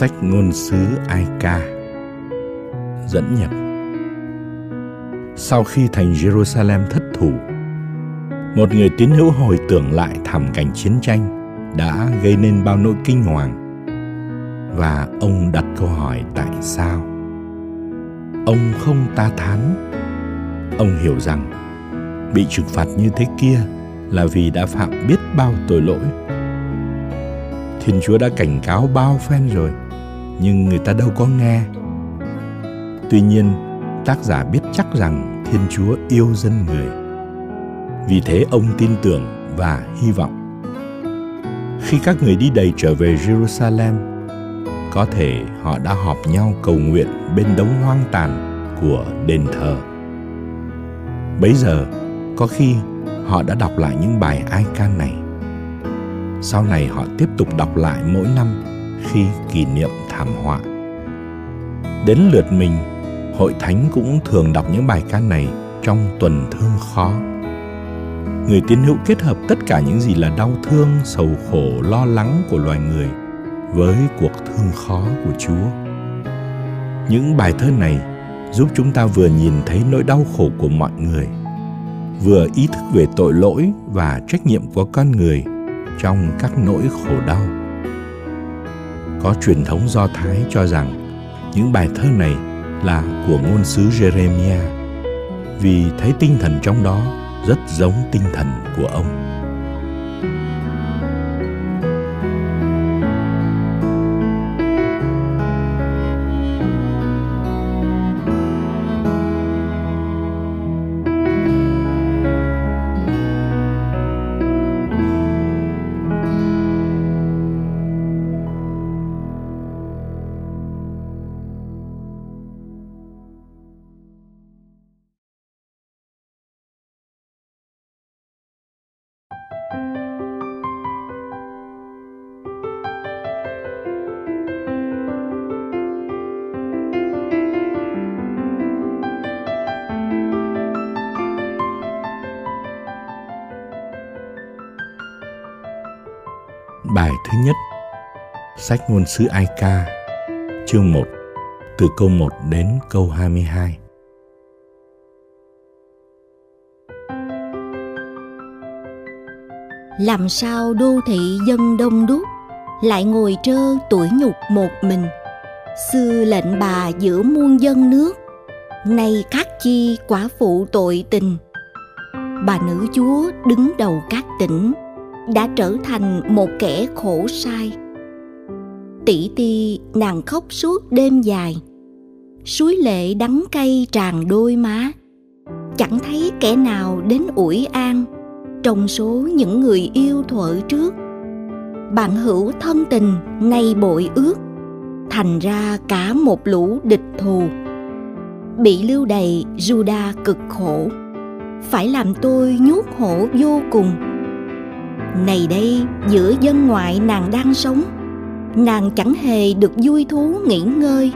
Sách ngôn sứ Ai Ca Dẫn nhập. Sau khi thành Jerusalem thất thủ, Một người tín hữu hồi tưởng lại thảm cảnh chiến tranh đã gây nên bao nỗi kinh hoàng và ông đặt câu hỏi tại sao. Ông không ta thán. Ông hiểu rằng bị trừng phạt như thế kia là vì đã phạm biết bao tội lỗi. Thiên chúa đã cảnh cáo bao phen rồi nhưng người ta đâu có nghe. Tuy nhiên, tác giả biết chắc rằng thiên chúa yêu dân người. Vì thế ông tin tưởng và hy vọng. Khi các người đi đầy trở về jerusalem, có thể họ đã họp nhau cầu nguyện bên đống hoang tàn của đền thờ. Bấy giờ, có khi họ đã đọc lại những bài ai ca này. Sau này họ tiếp tục đọc lại mỗi năm khi kỷ niệm thảm họa. Đến lượt mình, hội thánh cũng thường đọc những bài ca này trong tuần thương khó. Người tín hữu kết hợp tất cả những gì là đau thương, sầu khổ, lo lắng của loài người với cuộc thương khó của chúa. Những bài thơ này giúp chúng ta vừa nhìn thấy nỗi đau khổ của mọi người, vừa ý thức về tội lỗi và trách nhiệm của con người trong các nỗi khổ đau có truyền thống do thái cho rằng những bài thơ này là của ngôn sứ jeremiah vì thấy tinh thần trong đó rất giống tinh thần của ông. Nhất. Sách ngôn sứ Ai Ca Chương 1 Từ câu 1 đến câu 22 Làm sao đô thị dân đông đúc, Lại ngồi trơ tuổi nhục một mình? Xưa lệnh bà giữa muôn dân nước, Nay các chi quả phụ tội tình. Bà nữ chúa đứng đầu các tỉnh đã trở thành một kẻ khổ sai. Tỷ ti nàng khóc suốt đêm dài. Suối lệ đắng cay tràn đôi má. Chẳng thấy kẻ nào đến ủi an trong số những người yêu thuở trước. Bạn hữu thân tình nay bội ước, thành ra cả một lũ địch thù. Bị lưu đày juda cực khổ. Phải làm tôi nhút hổ vô cùng này đây, giữa dân ngoại nàng đang sống, nàng chẳng hề được vui thú nghỉ ngơi.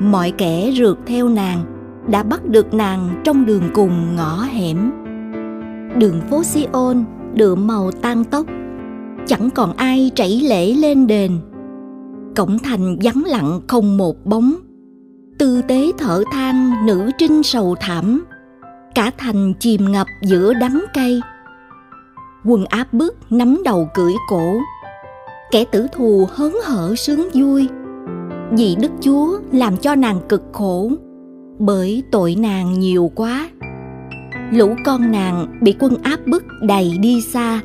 Mọi kẻ rượt theo nàng đã bắt được nàng trong đường cùng ngõ hẻm. Đường phố Sion, đượm màu tan tóc, chẳng còn ai chảy lễ lên đền. Cổng thành vắng lặng không một bóng. Tư tế thở than, nữ trinh sầu thảm. Cả thành chìm ngập giữa đắng cay quân áp bức nắm đầu cưỡi cổ. Kẻ tử thù hớn hở sướng vui. Vì đức chúa làm cho nàng cực khổ, bởi tội nàng nhiều quá. Lũ con nàng bị quân áp bức đầy đi xa.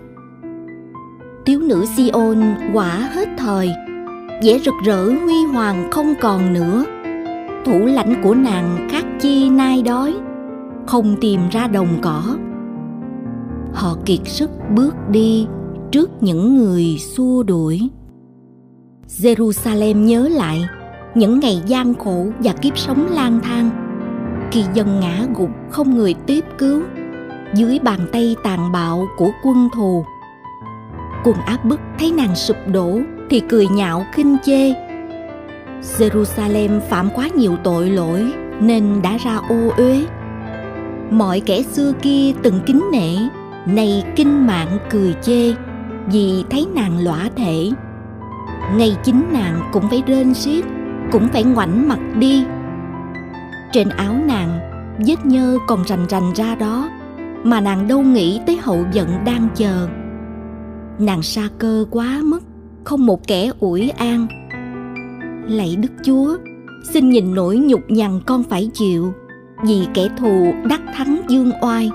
Thiếu nữ Siôn quả hết thời, vẻ rực rỡ huy hoàng không còn nữa. Thủ lãnh của nàng khắc chi nai đói, không tìm ra đồng cỏ họ kiệt sức bước đi trước những người xua đuổi. Jerusalem nhớ lại những ngày gian khổ và kiếp sống lang thang. Khi dân ngã gục không người tiếp cứu, dưới bàn tay tàn bạo của quân thù. Quân áp bức thấy nàng sụp đổ thì cười nhạo khinh chê. Jerusalem phạm quá nhiều tội lỗi nên đã ra ô uế. Mọi kẻ xưa kia từng kính nể nay kinh mạng cười chê, vì thấy nàng lõa thể. Ngay chính nàng cũng phải rên xiết, cũng phải ngoảnh mặt đi. Trên áo nàng, vết nhơ còn rành rành ra đó, mà nàng đâu nghĩ tới hậu giận đang chờ. Nàng xa cơ quá mức, không một kẻ ủi an. Lạy đức chúa, xin nhìn nỗi nhục nhằn con phải chịu, vì kẻ thù đắc thắng dương oai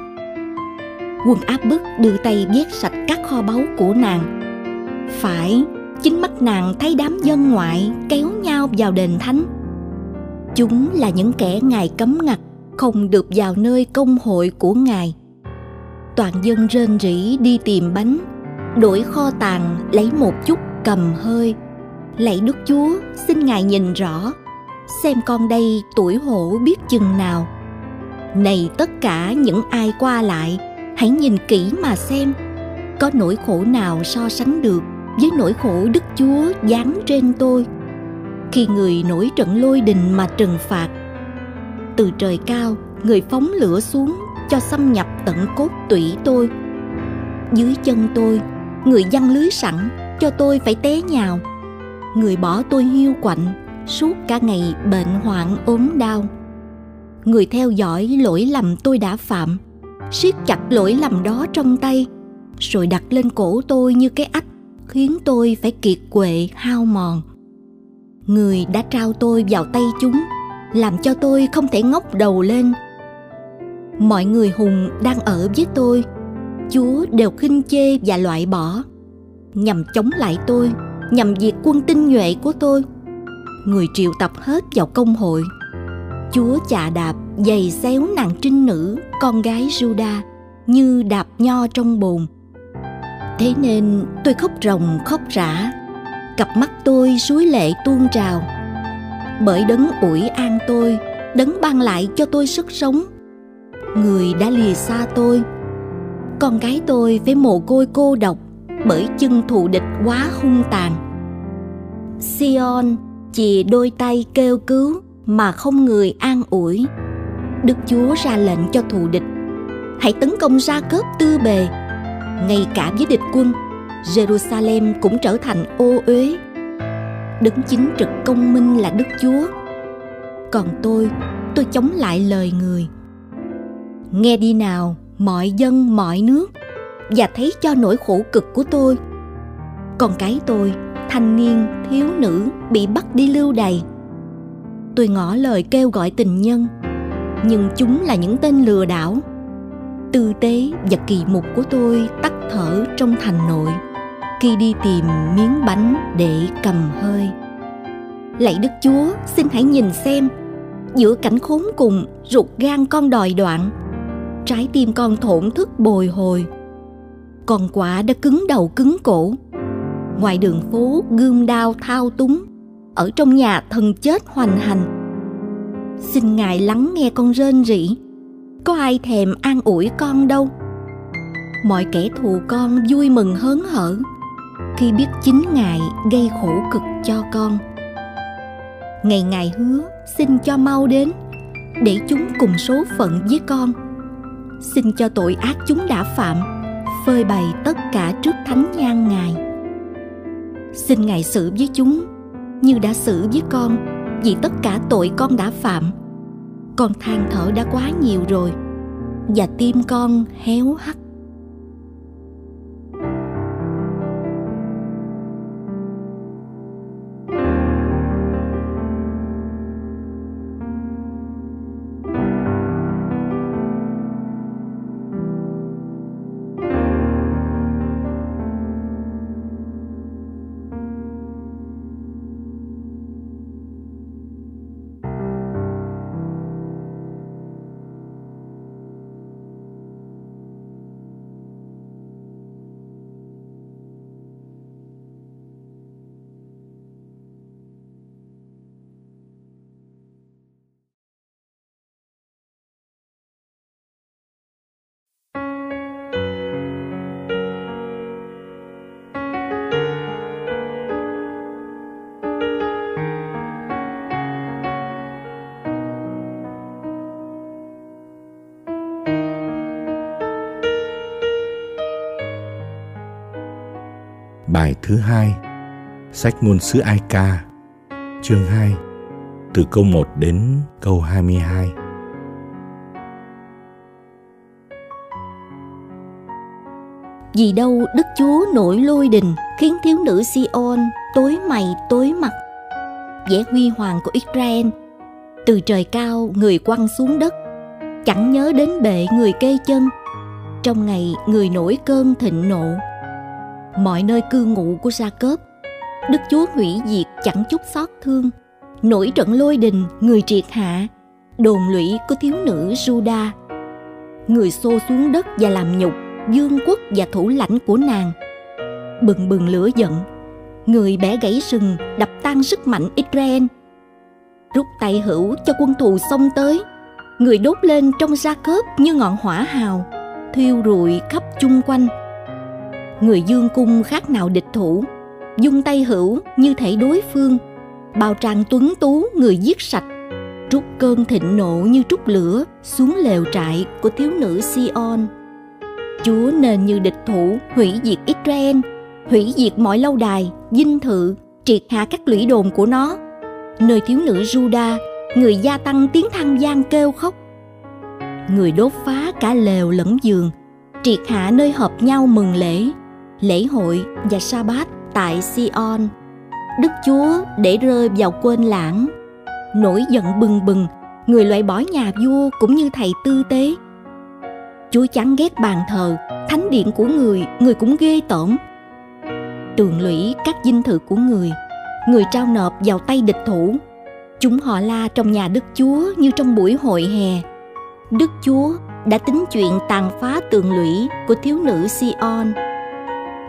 quân áp bức đưa tay vét sạch các kho báu của nàng. Phải, chính mắt nàng thấy đám dân ngoại kéo nhau vào đền thánh. Chúng là những kẻ ngài cấm ngặt, không được vào nơi công hội của ngài. Toàn dân rên rỉ đi tìm bánh, đổi kho tàng lấy một chút cầm hơi. Lạy đức chúa, xin ngài nhìn rõ, xem con đây tuổi hổ biết chừng nào. Này tất cả những ai qua lại hãy nhìn kỹ mà xem. Có nỗi khổ nào so sánh được với nỗi khổ đức chúa giáng trên tôi? Khi người nổi trận lôi đình mà trừng phạt, từ trời cao người phóng lửa xuống cho xâm nhập tận cốt tủy tôi. Dưới chân tôi, người giăng lưới sẵn cho tôi phải té nhào. Người bỏ tôi hiu quạnh, suốt cả ngày bệnh hoạn ốm đau. Người theo dõi lỗi lầm tôi đã phạm siết chặt lỗi lầm đó trong tay, rồi đặt lên cổ tôi như cái ách, khiến tôi phải kiệt quệ, hao mòn. Người đã trao tôi vào tay chúng, làm cho tôi không thể ngóc đầu lên. Mọi người hùng đang ở với tôi, chúa đều khinh chê và loại bỏ, nhằm chống lại tôi, nhằm diệt quân tinh nhuệ của tôi. Người triệu tập hết vào công hội chúa chà đạp giày xéo nàng trinh nữ, con gái juda, như đạp nho trong bồn. Thế nên tôi khóc ròng khóc rã, cặp mắt tôi suối lệ tuôn trào. Bởi đấng ủi an tôi, đấng ban lại cho tôi sức sống. Người đã lìa xa tôi, con gái tôi phải mồ côi cô độc bởi chân thù địch quá hung tàn. Sion chì đôi tay kêu cứu mà không người an ủi. Đức Chúa ra lệnh cho thù địch. Hãy tấn công ra cớp tư bề. Ngay cả với địch quân Jerusalem cũng trở thành ô uế. Đứng chính trực công minh là Đức Chúa. Còn tôi, tôi chống lại lời người. Nghe đi nào, mọi dân, mọi nước Và thấy cho nỗi khổ cực của tôi. Con cái tôi, thanh niên, thiếu nữ bị bắt đi lưu đày. Tôi ngỏ lời kêu gọi tình nhân. Nhưng chúng là những tên lừa đảo. Tư tế và kỳ mục của tôi tắt thở trong thành nội, khi đi tìm miếng bánh để cầm hơi. Lạy đức chúa, xin hãy nhìn xem, giữa cảnh khốn cùng, ruột gan con đòi đoạn, trái tim con thổn thức bồi hồi. Con quả đã cứng đầu cứng cổ, ngoài đường phố gươm đao thao túng ở trong nhà thần chết hoành hành. Xin ngài lắng nghe con rên rỉ. Có ai thèm an ủi con đâu. Mọi kẻ thù con vui mừng hớn hở khi biết chính ngài gây khổ cực cho con. Ngày ngài hứa xin cho mau đến để chúng cùng số phận với con. Xin cho tội ác chúng đã phạm, phơi bày tất cả trước thánh nhan ngài. Xin ngài xử với chúng như đã xử với con, vì tất cả tội con đã phạm. Con than thở đã quá nhiều rồi, và tim con héo hắt. Bài thứ hai Sách ngôn sứ Ai Ca, chương 2, từ câu 1 đến câu 22. Vì đâu Đức Chúa nổi lôi đình khiến thiếu nữ Sion tối mày tối mặt. Vẻ huy hoàng của Israel từ trời cao người quăng xuống đất chẳng nhớ đến bệ người kê chân trong ngày người nổi cơn thịnh nộ mọi nơi cư ngụ của gia cớp. Đức chúa hủy diệt chẳng chút xót thương, nổi trận lôi đình người triệt hạ, đồn lũy của thiếu nữ juda. Người xô xuống đất và làm nhục dương quốc và thủ lãnh của nàng. Bừng bừng lửa giận, người bẻ gãy sừng đập tan sức mạnh israel. Rút tay hữu cho quân thù xông tới, người đốt lên trong gia cớp như ngọn hỏa hào, thiêu rụi khắp chung quanh người dương cung khác nào địch thủ dung tay hữu như thể đối phương bào tràng tuấn tú người giết sạch trút cơn thịnh nộ như trút lửa xuống lều trại của thiếu nữ Sion. Chúa nên như địch thủ hủy diệt Israel, hủy diệt mọi lâu đài, dinh thự, triệt hạ các lũy đồn của nó. Nơi thiếu nữ Juda, người gia tăng tiếng than gian kêu khóc. Người đốt phá cả lều lẫn giường, triệt hạ nơi hợp nhau mừng lễ, lễ hội và sa bát tại Sion. Đức Chúa để rơi vào quên lãng. Nổi giận bừng bừng, người loại bỏ nhà vua cũng như thầy tư tế. Chúa chán ghét bàn thờ, thánh điện của người, người cũng ghê tởm. Tường lũy các dinh thự của người, người trao nộp vào tay địch thủ. Chúng họ la trong nhà Đức Chúa như trong buổi hội hè. Đức Chúa đã tính chuyện tàn phá tường lũy của thiếu nữ Sion.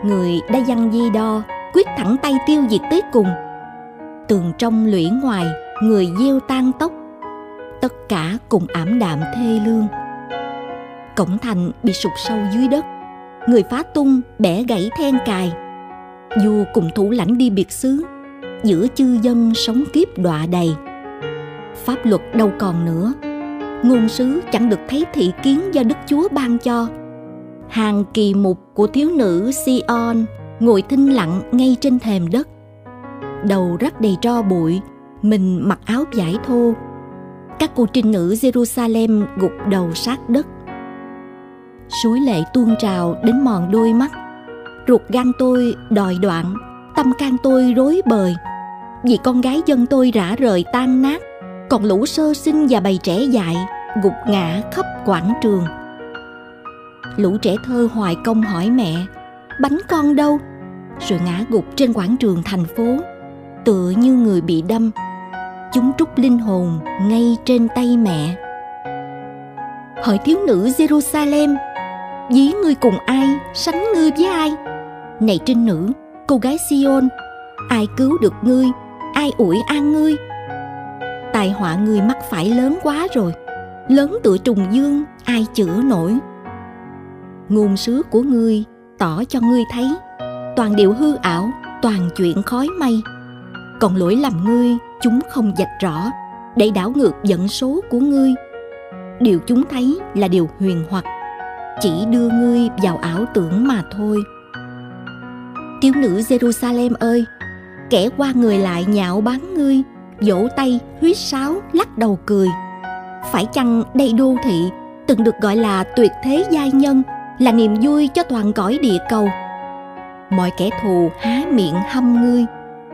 Người đã dăng di đo, quyết thẳng tay tiêu diệt tới cùng. Tường trong lũy ngoài, người gieo tan tóc. Tất cả cùng ảm đạm thê lương. Cổng thành bị sụp sâu dưới đất. Người phá tung, bẻ gãy then cài. Vua cùng thủ lãnh đi biệt xứ, giữa chư dân sống kiếp đọa đầy. Pháp luật đâu còn nữa, ngôn sứ chẳng được thấy thị kiến do Đức Chúa ban cho. Hàng kỳ mục của thiếu nữ Sion ngồi thinh lặng ngay trên thềm đất. Đầu rắc đầy tro bụi, mình mặc áo vải thô. Các cô trinh nữ Jerusalem gục đầu sát đất. Suối lệ tuôn trào đến mòn đôi mắt. Ruột gan tôi đòi đoạn, tâm can tôi rối bời. Vì con gái dân tôi rã rời tan nát, còn lũ sơ sinh và bầy trẻ dại gục ngã khắp quảng trường lũ trẻ thơ hoài công hỏi mẹ, bánh con đâu? Rồi ngã gục trên quảng trường thành phố, tựa như người bị đâm. Chúng trút linh hồn ngay trên tay mẹ. Hỏi thiếu nữ jerusalem, dí ngươi cùng ai, sánh ngươi với ai? Này trinh nữ, cô gái Sion, ai cứu được ngươi, ai ủi an ngươi? Tai họa ngươi mắc phải lớn quá rồi, lớn tựa trùng dương, ai chữa nổi ngôn sứ của ngươi, tỏ cho ngươi thấy. Toàn điệu hư ảo, toàn chuyện khói mây. Còn lỗi lầm ngươi, chúng không dạch rõ, để đảo ngược dẫn số của ngươi. Điều chúng thấy là điều huyền hoặc, chỉ đưa ngươi vào ảo tưởng mà thôi. Thiếu nữ jerusalem ơi, kẻ qua người lại nhạo báng ngươi, vỗ tay, huýt sáo, lắc đầu cười. Phải chăng đây đô thị, từng được gọi là tuyệt thế giai nhân? Là niềm vui cho toàn cõi địa cầu. Mọi kẻ thù há miệng hăm ngươi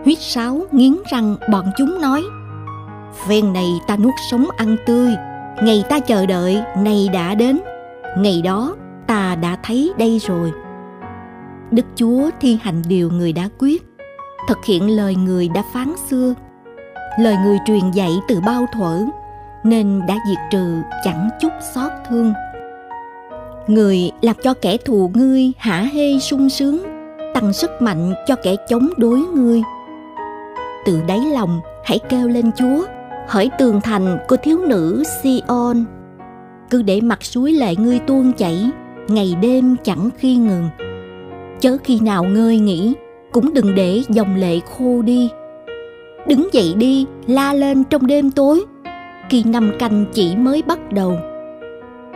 huýt sáo nghiến răng bọn chúng nói, phen này ta nuốt sống ăn tươi, ngày ta chờ đợi này đã đến, ngày đó ta đã thấy đây rồi. Đức chúa thi hành điều người đã quyết, thực hiện lời người đã phán xưa. Lời người truyền dạy từ bao thuở, nên đã diệt trừ chẳng chút xót thương người làm cho kẻ thù ngươi hả hê sung sướng, tăng sức mạnh cho kẻ chống đối ngươi. Từ đáy lòng, hãy kêu lên chúa, hỡi tường thành của thiếu nữ Sion. Cứ để mặt suối lệ ngươi tuôn chảy, ngày đêm chẳng khi ngừng. Chớ khi nào ngươi nghĩ cũng đừng để dòng lệ khô đi. Đứng dậy đi, la lên trong đêm tối, khi năm canh chỉ mới bắt đầu.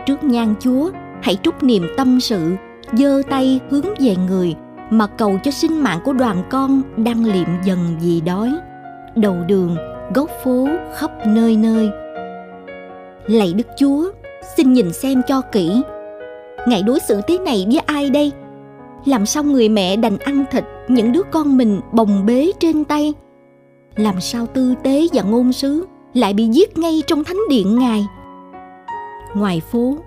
Trước nhan chúa hãy trút niềm tâm sự, giơ tay hướng về người mà cầu cho sinh mạng của đoàn con đang liệm dần vì đói. Đầu đường, góc phố khắp nơi nơi. Lạy đức chúa, xin nhìn xem cho kỹ. Ngài đối xử thế này với ai đây? Làm sao người mẹ đành ăn thịt những đứa con mình bồng bế trên tay? Làm sao tư tế và ngôn sứ lại bị giết ngay trong thánh điện ngài? Ngoài phố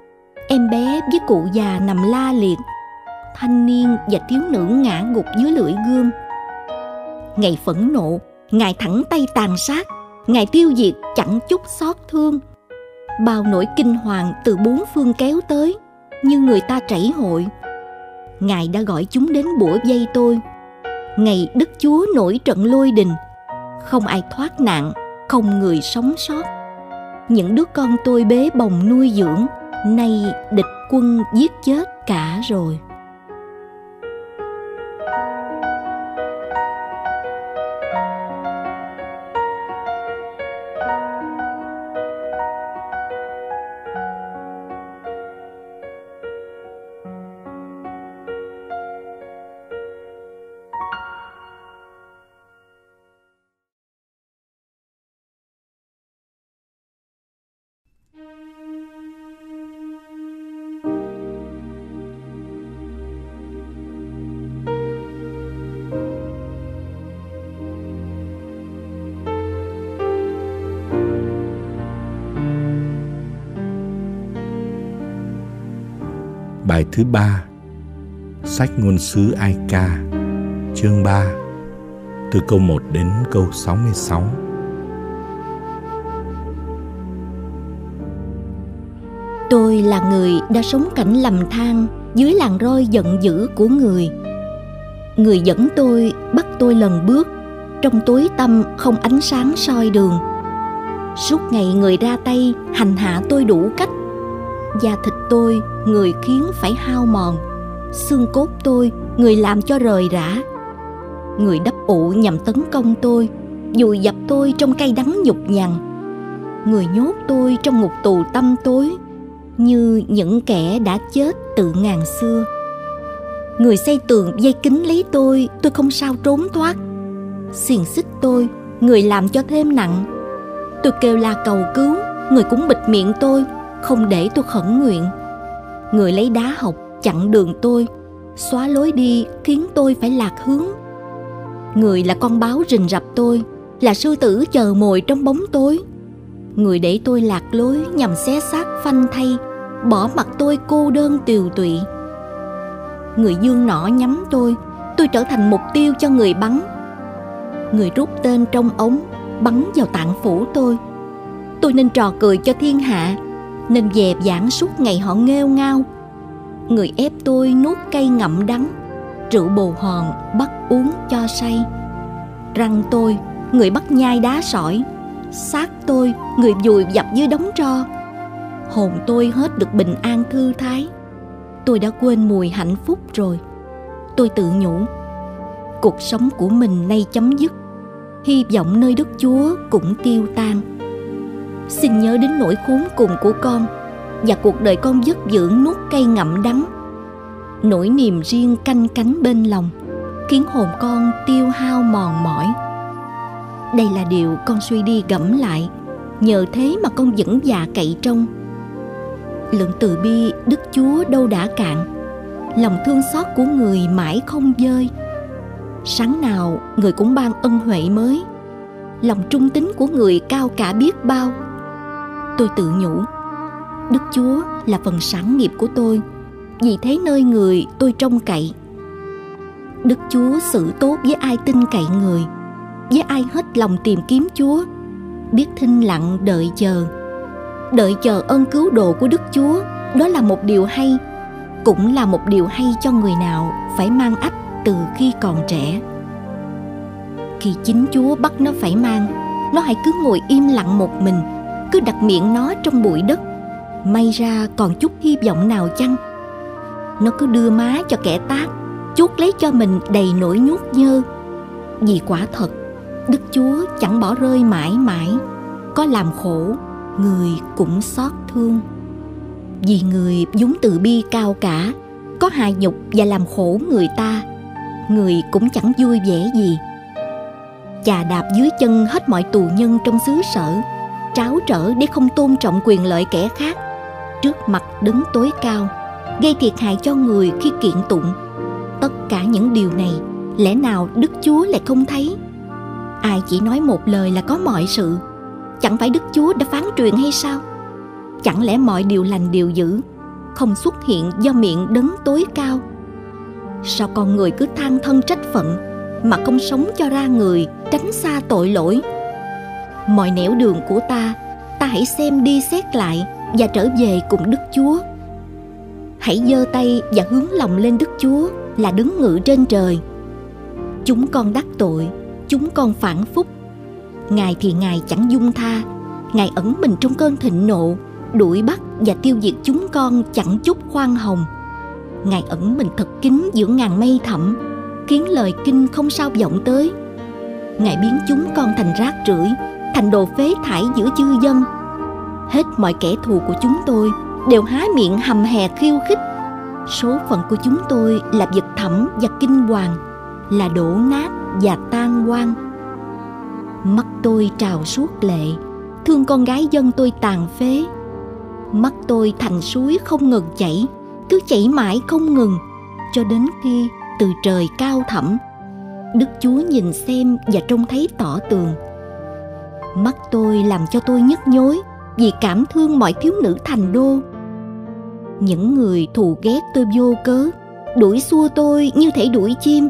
em bé với cụ già nằm la liệt. Thanh niên và thiếu nữ ngã gục dưới lưỡi gươm. Ngài phẫn nộ, ngài thẳng tay tàn sát. Ngài tiêu diệt chẳng chút xót thương. Bao nỗi kinh hoàng từ bốn phương kéo tới, như người ta chảy hội. Ngài đã gọi chúng đến bủa dây tôi. Ngày đức chúa nổi trận lôi đình. Không ai thoát nạn, không người sống sót. Những đứa con tôi bế bồng nuôi dưỡng nay địch quân giết chết cả rồi. Bài thứ ba Sách ngôn sứ Ai Ca Chương 3 Từ câu 1 đến câu 66 Tôi là người đã sống cảnh lầm than dưới làn roi giận dữ của người. Người dẫn tôi, bắt tôi lần bước, trong tối tâm không ánh sáng soi đường. Suốt ngày người ra tay hành hạ tôi đủ cách da thịt tôi, người khiến phải hao mòn. Xương cốt tôi, người làm cho rời rã. Người đắp ụ nhằm tấn công tôi, dùi dập tôi trong cay đắng nhục nhằn. Người nhốt tôi trong ngục tù tâm tối, như những kẻ đã chết từ ngàn xưa. Người xây tường dây kính lấy tôi tôi không sao trốn thoát. Xiềng xích tôi, người làm cho thêm nặng. Tôi kêu la cầu cứu, người cũng bịt miệng tôi không để tôi khẩn nguyện. Người lấy đá học chặn đường tôi, xóa lối đi khiến tôi phải lạc hướng. Người là con báo rình rập tôi, là sư tử chờ mồi trong bóng tối. Người để tôi lạc lối nhằm xé xác phanh thay, bỏ mặt tôi cô đơn tiều tụy. Người dương nỏ nhắm tôi tôi trở thành mục tiêu cho người bắn. Người rút tên trong ống, bắn vào tạng phủ tôi. Tôi nên trò cười cho thiên hạ nên dẹp dãn suốt ngày họ nghêu ngao. Người ép tôi nuốt cây ngậm đắng, rượu bồ hòn bắt uống cho say. Răng tôi, người bắt nhai đá sỏi, xác tôi, người vùi dập dưới đống tro. Hồn tôi hết được bình an thư thái. Tôi đã quên mùi hạnh phúc rồi. Tôi tự nhủ, cuộc sống của mình nay chấm dứt. Hy vọng nơi đức chúa cũng tiêu tan xin nhớ đến nỗi khốn cùng của con và cuộc đời con vất dưỡng nuốt cây ngậm đắng. Nỗi niềm riêng canh cánh bên lòng khiến hồn con tiêu hao mòn mỏi. Đây là điều con suy đi gẫm lại nhờ thế mà con vẫn già cậy trông lượng từ bi đức chúa đâu đã cạn, lòng thương xót của người mãi không dơi. Sáng nào người cũng ban ân huệ mới, lòng trung tín của người cao cả biết bao tôi tự nhủ. Đức chúa là phần sản nghiệp của tôi, vì thế nơi người tôi trông cậy. Đức chúa xử tốt với ai tin cậy người, với ai hết lòng tìm kiếm chúa, biết thinh lặng đợi chờ. Đợi chờ ơn cứu độ của đức chúa, đó là một điều hay, cũng là một điều hay cho người nào phải mang ách từ khi còn trẻ. Khi chính chúa bắt nó phải mang, nó hãy cứ ngồi im lặng một mình cứ đặt miệng nó trong bụi đất. May ra còn chút hy vọng nào chăng? Nó cứ đưa má cho kẻ tác, chuốt lấy cho mình đầy nỗi nhút nhơ. Vì quả thật, đức chúa chẳng bỏ rơi mãi mãi, có làm khổ, người cũng xót thương. Vì người vốn từ bi cao cả, có hài nhục và làm khổ người ta, người cũng chẳng vui vẻ gì. Chà đạp dưới chân hết mọi tù nhân trong xứ sở tráo trở để không tôn trọng quyền lợi kẻ khác. Trước mặt đứng tối cao, gây thiệt hại cho người khi kiện tụng. Tất cả những điều này, lẽ nào đức chúa lại không thấy? Ai chỉ nói một lời là có mọi sự? Chẳng phải đức chúa đã phán truyền hay sao? Chẳng lẽ mọi điều lành điều dữ, không xuất hiện do miệng đấng tối cao? Sao con người cứ than thân trách phận mà không sống cho ra người, tránh xa tội lỗi? Mọi nẻo đường của ta ta hãy xem đi xét lại và trở về cùng đức chúa. Hãy giơ tay và hướng lòng lên đức chúa là đứng ngự trên trời. Chúng con đắc tội, chúng con phản phúc. Ngài thì ngài chẳng dung tha, ngài ẩn mình trong cơn thịnh nộ, đuổi bắt và tiêu diệt chúng con chẳng chút khoan hồng. Ngài ẩn mình thật kín giữa ngàn mây thẳm, khiến lời kinh không sao vọng tới. Ngài biến chúng con thành rác rưởi thành đồ phế thải giữa chư dân. Hết mọi kẻ thù của chúng tôi đều há miệng hầm hè khiêu khích. Số phận của chúng tôi là vật thẩm và kinh hoàng, là đổ nát và tan hoang. Mắt tôi trào suốt lệ, thương con gái dân tôi tàn phế. Mắt tôi thành suối không ngừng chảy, cứ chảy mãi không ngừng, cho đến khi từ trời cao thẳm. Đức chúa nhìn xem và trông thấy tỏ tường mắt tôi làm cho tôi nhức nhối vì cảm thương mọi thiếu nữ thành đô. Những người thù ghét tôi vô cớ, đuổi xua tôi như thể đuổi chim.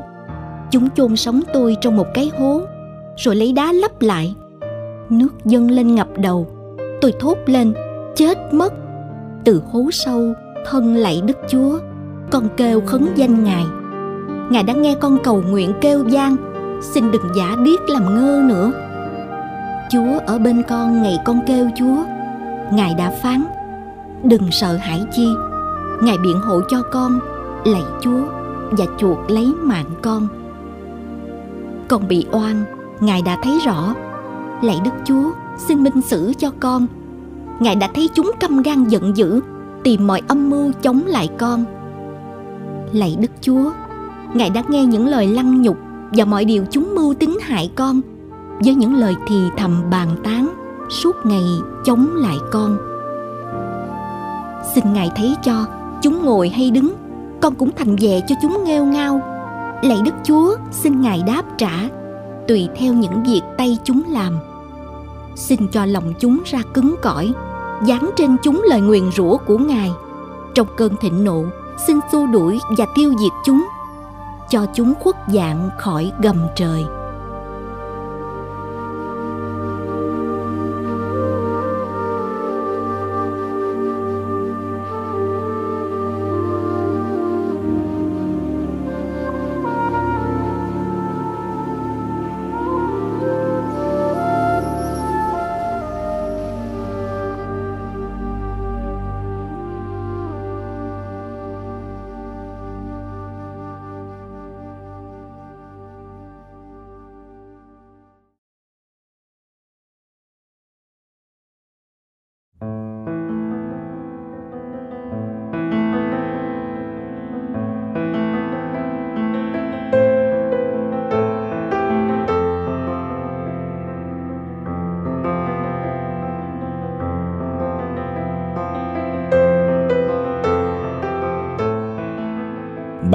Chúng chôn sống tôi trong một cái hố, rồi lấy đá lấp lại. Nước dâng lên ngập đầu. Tôi thốt lên, chết mất. Từ hố sâu, thân lạy đức chúa, con kêu khấn danh ngài. Ngài đã nghe con cầu nguyện kêu gian. Xin đừng giả điếc làm ngơ nữa chúa ở bên con, ngày con kêu chúa. Ngài đã phán, đừng sợ hãi chi, ngài biện hộ cho con, lạy chúa và chuộc lấy mạng con. Con bị oan, ngài đã thấy rõ. Lạy đức chúa, xin minh xử cho con. Ngài đã thấy chúng căm gan giận dữ, tìm mọi âm mưu chống lại con. Lạy đức chúa, ngài đã nghe những lời lăng nhục và mọi điều chúng mưu tính hại con với những lời thì thầm bàn tán, suốt ngày chống lại con. Xin ngài thấy cho, chúng ngồi hay đứng, con cũng thành về cho chúng nghêu ngao. Lạy đức chúa, xin ngài đáp trả, tùy theo những việc tay chúng làm. Xin cho lòng chúng ra cứng cỏi, dán trên chúng lời nguyền rủa của ngài. Trong cơn thịnh nộ, xin xua đuổi và tiêu diệt chúng, cho chúng khuất dạng khỏi gầm trời.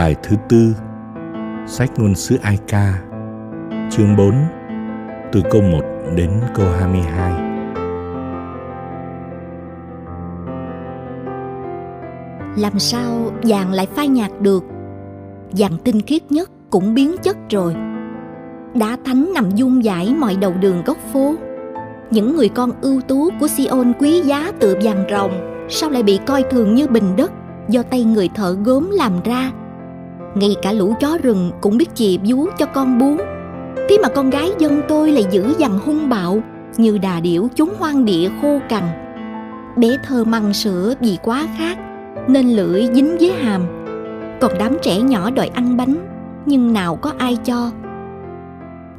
Bài thứ tư, Sách ngôn sứ Ai Ca Chương 4 Từ câu 1 đến câu 22 Làm sao vàng lại phai nhạt được? Vàng tinh khiết nhất cũng biến chất rồi. Đá thánh nằm dung dãi mọi đầu đường góc phố. Những người con ưu tú của Sion quý giá tựa vàng rồng, Sao lại bị coi thường như bình đất Do tay người thợ gốm làm ra? Ngay cả lũ chó rừng cũng biết chì vú cho con bú. Thế mà con gái dân tôi lại dữ dằn hung bạo, như đà điểu chúng hoang địa khô cằn. Bé thơ măng sữa vì quá khát, nên lưỡi dính với hàm. Còn đám trẻ nhỏ đòi ăn bánh, nhưng nào có ai cho.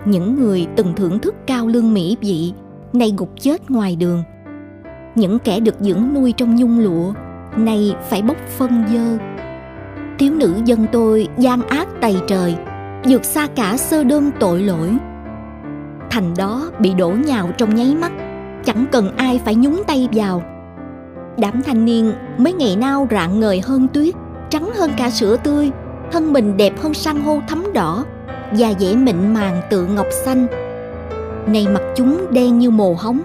Những người từng thưởng thức cao lương mỹ vị, nay gục chết ngoài đường. Những kẻ được dưỡng nuôi trong nhung lụa, nay phải bốc phân dơ thiếu nữ dân tôi gian ác tày trời, vượt xa cả sơ đơm tội lỗi. Thành đó bị đổ nhào trong nháy mắt, chẳng cần ai phải nhúng tay vào. Đám thanh niên mấy ngày nào rạng ngời hơn tuyết, trắng hơn cả sữa tươi, thân mình đẹp hơn san hô thấm đỏ, da dễ mịn màng tự ngọc xanh. Nay mặt chúng đen như mồ hóng,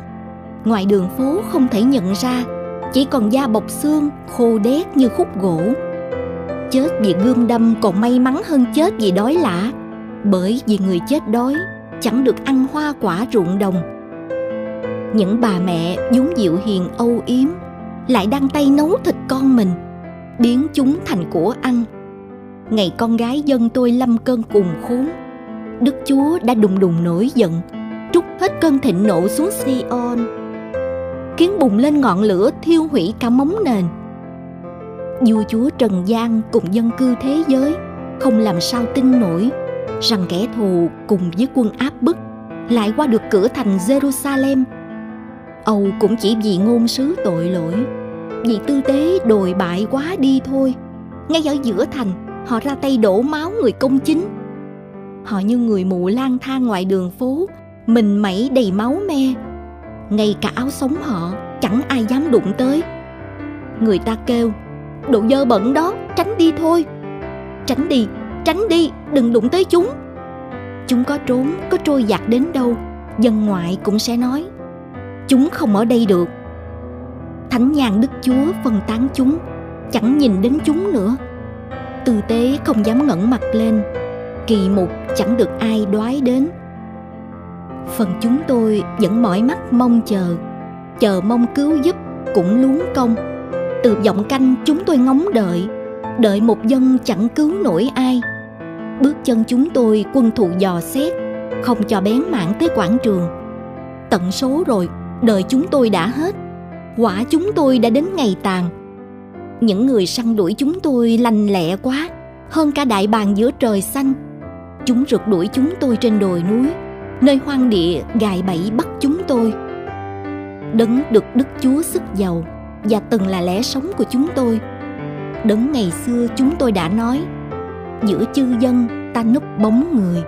ngoài đường phố không thể nhận ra, chỉ còn da bọc xương, khô đét như khúc gỗ chết vì gươm đâm còn may mắn hơn chết vì đói lạ. Bởi vì người chết đói, chẳng được ăn hoa quả ruộng đồng. Những bà mẹ vốn dịu hiền âu yếm, lại đăng tay nấu thịt con mình, biến chúng thành của ăn. Ngày con gái dân tôi lâm cơn cùng khốn, đức chúa đã đùng đùng nổi giận, trút hết cơn thịnh nộ xuống Sion. Khiến bùng lên ngọn lửa thiêu hủy cả móng nền vua chúa trần gian cùng dân cư thế giới không làm sao tin nổi rằng kẻ thù cùng với quân áp bức lại qua được cửa thành Jerusalem. Âu cũng chỉ vì ngôn sứ tội lỗi, vì tư tế đồi bại quá đi thôi. Ngay ở giữa thành, họ ra tay đổ máu người công chính. Họ như người mù lang thang ngoài đường phố, mình mẩy đầy máu me. Ngay cả áo sống họ chẳng ai dám đụng tới. Người ta kêu, độ dơ bẩn đó, tránh đi thôi. Tránh đi, tránh đi đừng đụng tới chúng. Chúng có trốn có trôi giặt đến đâu dân ngoại cũng sẽ nói chúng không ở đây được. Thánh nhàn đức chúa phân tán chúng chẳng nhìn đến chúng nữa. Tư tế không dám ngẩng mặt lên kỳ mục chẳng được ai đoái đến. Phần chúng tôi vẫn mỏi mắt mong chờ chờ mong cứu giúp cũng luống công từ giọng canh chúng tôi ngóng đợi đợi một dân chẳng cứu nổi ai. Bước chân chúng tôi quân thù dò xét, không cho bén mảng tới quảng trường. Tận số rồi, đời chúng tôi đã hết, quả chúng tôi đã đến ngày tàn. Những người săn đuổi chúng tôi lành lẹ quá, hơn cả đại bàng giữa trời xanh. Chúng rượt đuổi chúng tôi trên đồi núi, nơi hoang địa gài bẫy bắt chúng tôi. Đấng được đức chúa sức giàu và từng là lẽ sống của chúng tôi. Đấng ngày xưa chúng tôi đã nói, giữa chư dân, ta núp bóng người,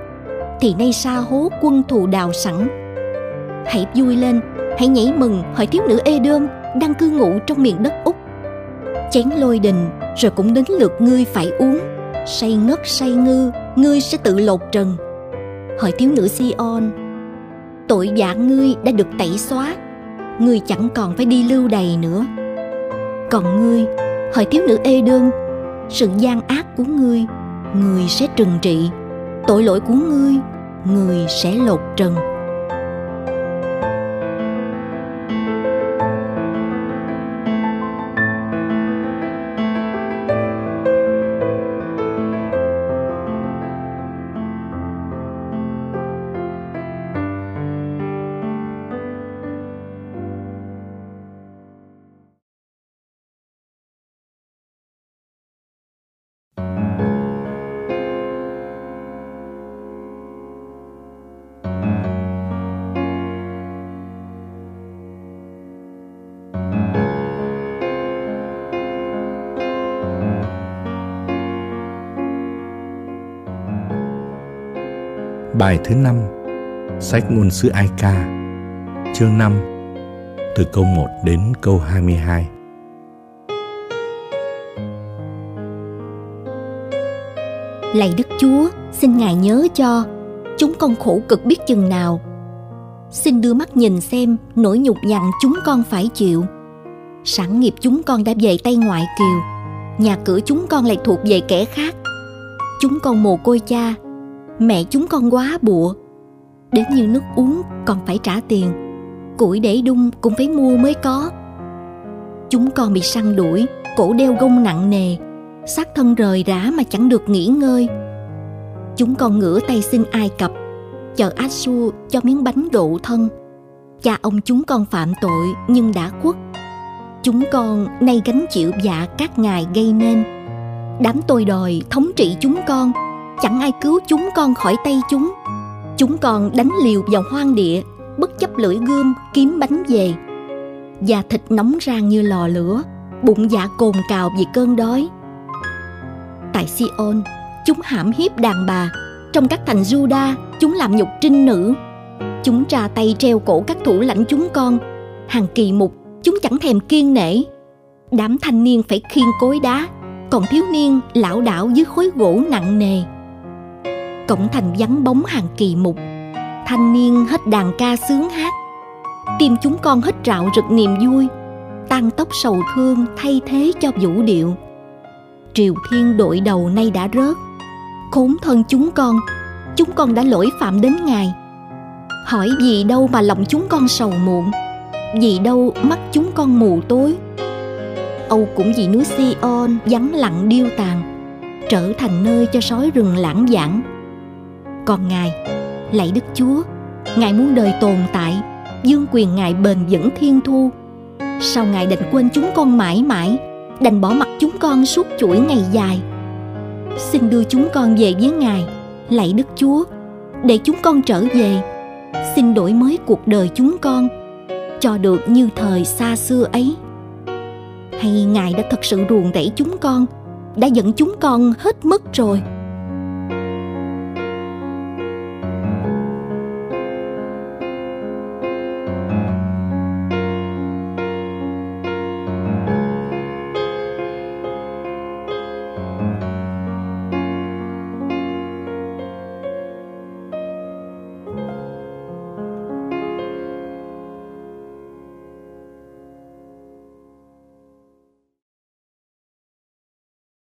thì nay xa hố quân thù đào sẵn. Hãy vui lên, hãy nhảy mừng, hỏi thiếu nữ ê đơm đang cư ngụ trong miền đất úc. Chén lôi đình, rồi cũng đến lượt ngươi phải uống. Say ngất, say ngư, ngươi sẽ tự lột trần. Hỏi thiếu nữ Sion, tội dạ ngươi đã được tẩy xóa, ngươi chẳng còn phải đi lưu đày nữa còn ngươi. Hỏi thiếu nữ ê đơn, sự gian ác của ngươi người sẽ trừng trị. Tội lỗi của ngươi người sẽ lột trần. Bài thứ năm Sách ngôn sứ Ai Ca Chương 5 Từ câu 1 đến câu 22 Lạy Đức Chúa, xin Ngài nhớ cho Chúng con khổ cực biết chừng nào. Xin đưa mắt nhìn xem nỗi nhục nhằn chúng con phải chịu. Sản nghiệp chúng con đã về tay ngoại kiều Nhà cửa chúng con lại thuộc về kẻ khác. Chúng con mồ côi cha mẹ chúng con quá bụa. Đến như nước uống, còn phải trả tiền. Củi để đun cũng phải mua mới có. Chúng con bị săn đuổi, cổ đeo gông nặng nề. Xác thân rời rã mà chẳng được nghỉ ngơi. Chúng con ngửa tay xin ai cập, chờ Asu cho miếng bánh độ thân. Cha ông chúng con phạm tội nhưng đã khuất. Chúng con nay gánh chịu dạ các ngài gây nên. Đám tôi đòi thống trị chúng con chẳng ai cứu chúng con khỏi tay chúng. Chúng con đánh liều vào hoang địa, bất chấp lưỡi gươm kiếm bánh về. Da thịt nóng rang như lò lửa, bụng dạ cồn cào vì cơn đói. Tại Sion, chúng hãm hiếp đàn bà. Trong các thành Juda, chúng làm nhục trinh nữ. Chúng tra tay treo cổ các thủ lãnh chúng con. Hàng kỳ mục, chúng chẳng thèm kiên nể. Đám thanh niên phải khiêng cối đá, còn thiếu niên lão đảo dưới khối gỗ nặng nề cổng thành vắng bóng hàng kỳ mục. Thanh niên hết đàn ca sướng hát. Tim chúng con hết rạo rực niềm vui. Tan tóc sầu thương thay thế cho vũ điệu. Triều thiên đội đầu nay đã rớt. Khốn thân chúng con. Chúng con đã lỗi phạm đến ngài. Hỏi gì đâu mà lòng chúng con sầu muộn. Vì đâu mắt chúng con mù tối. Âu cũng vì núi Sion vắng lặng điêu tàn, trở thành nơi cho sói rừng lãng vãng còn ngài, lạy đức chúa, ngài muốn đời tồn tại, dương quyền ngài bền vững thiên thu. Sao ngài định quên chúng con mãi mãi, đành bỏ mặc chúng con suốt chuỗi ngày dài. Xin đưa chúng con về với ngài, lạy đức chúa, để chúng con trở về. Xin đổi mới cuộc đời chúng con, cho được như thời xa xưa ấy. Hay ngài đã thật sự ruồng rẫy chúng con, đã dẫn chúng con hết mất rồi?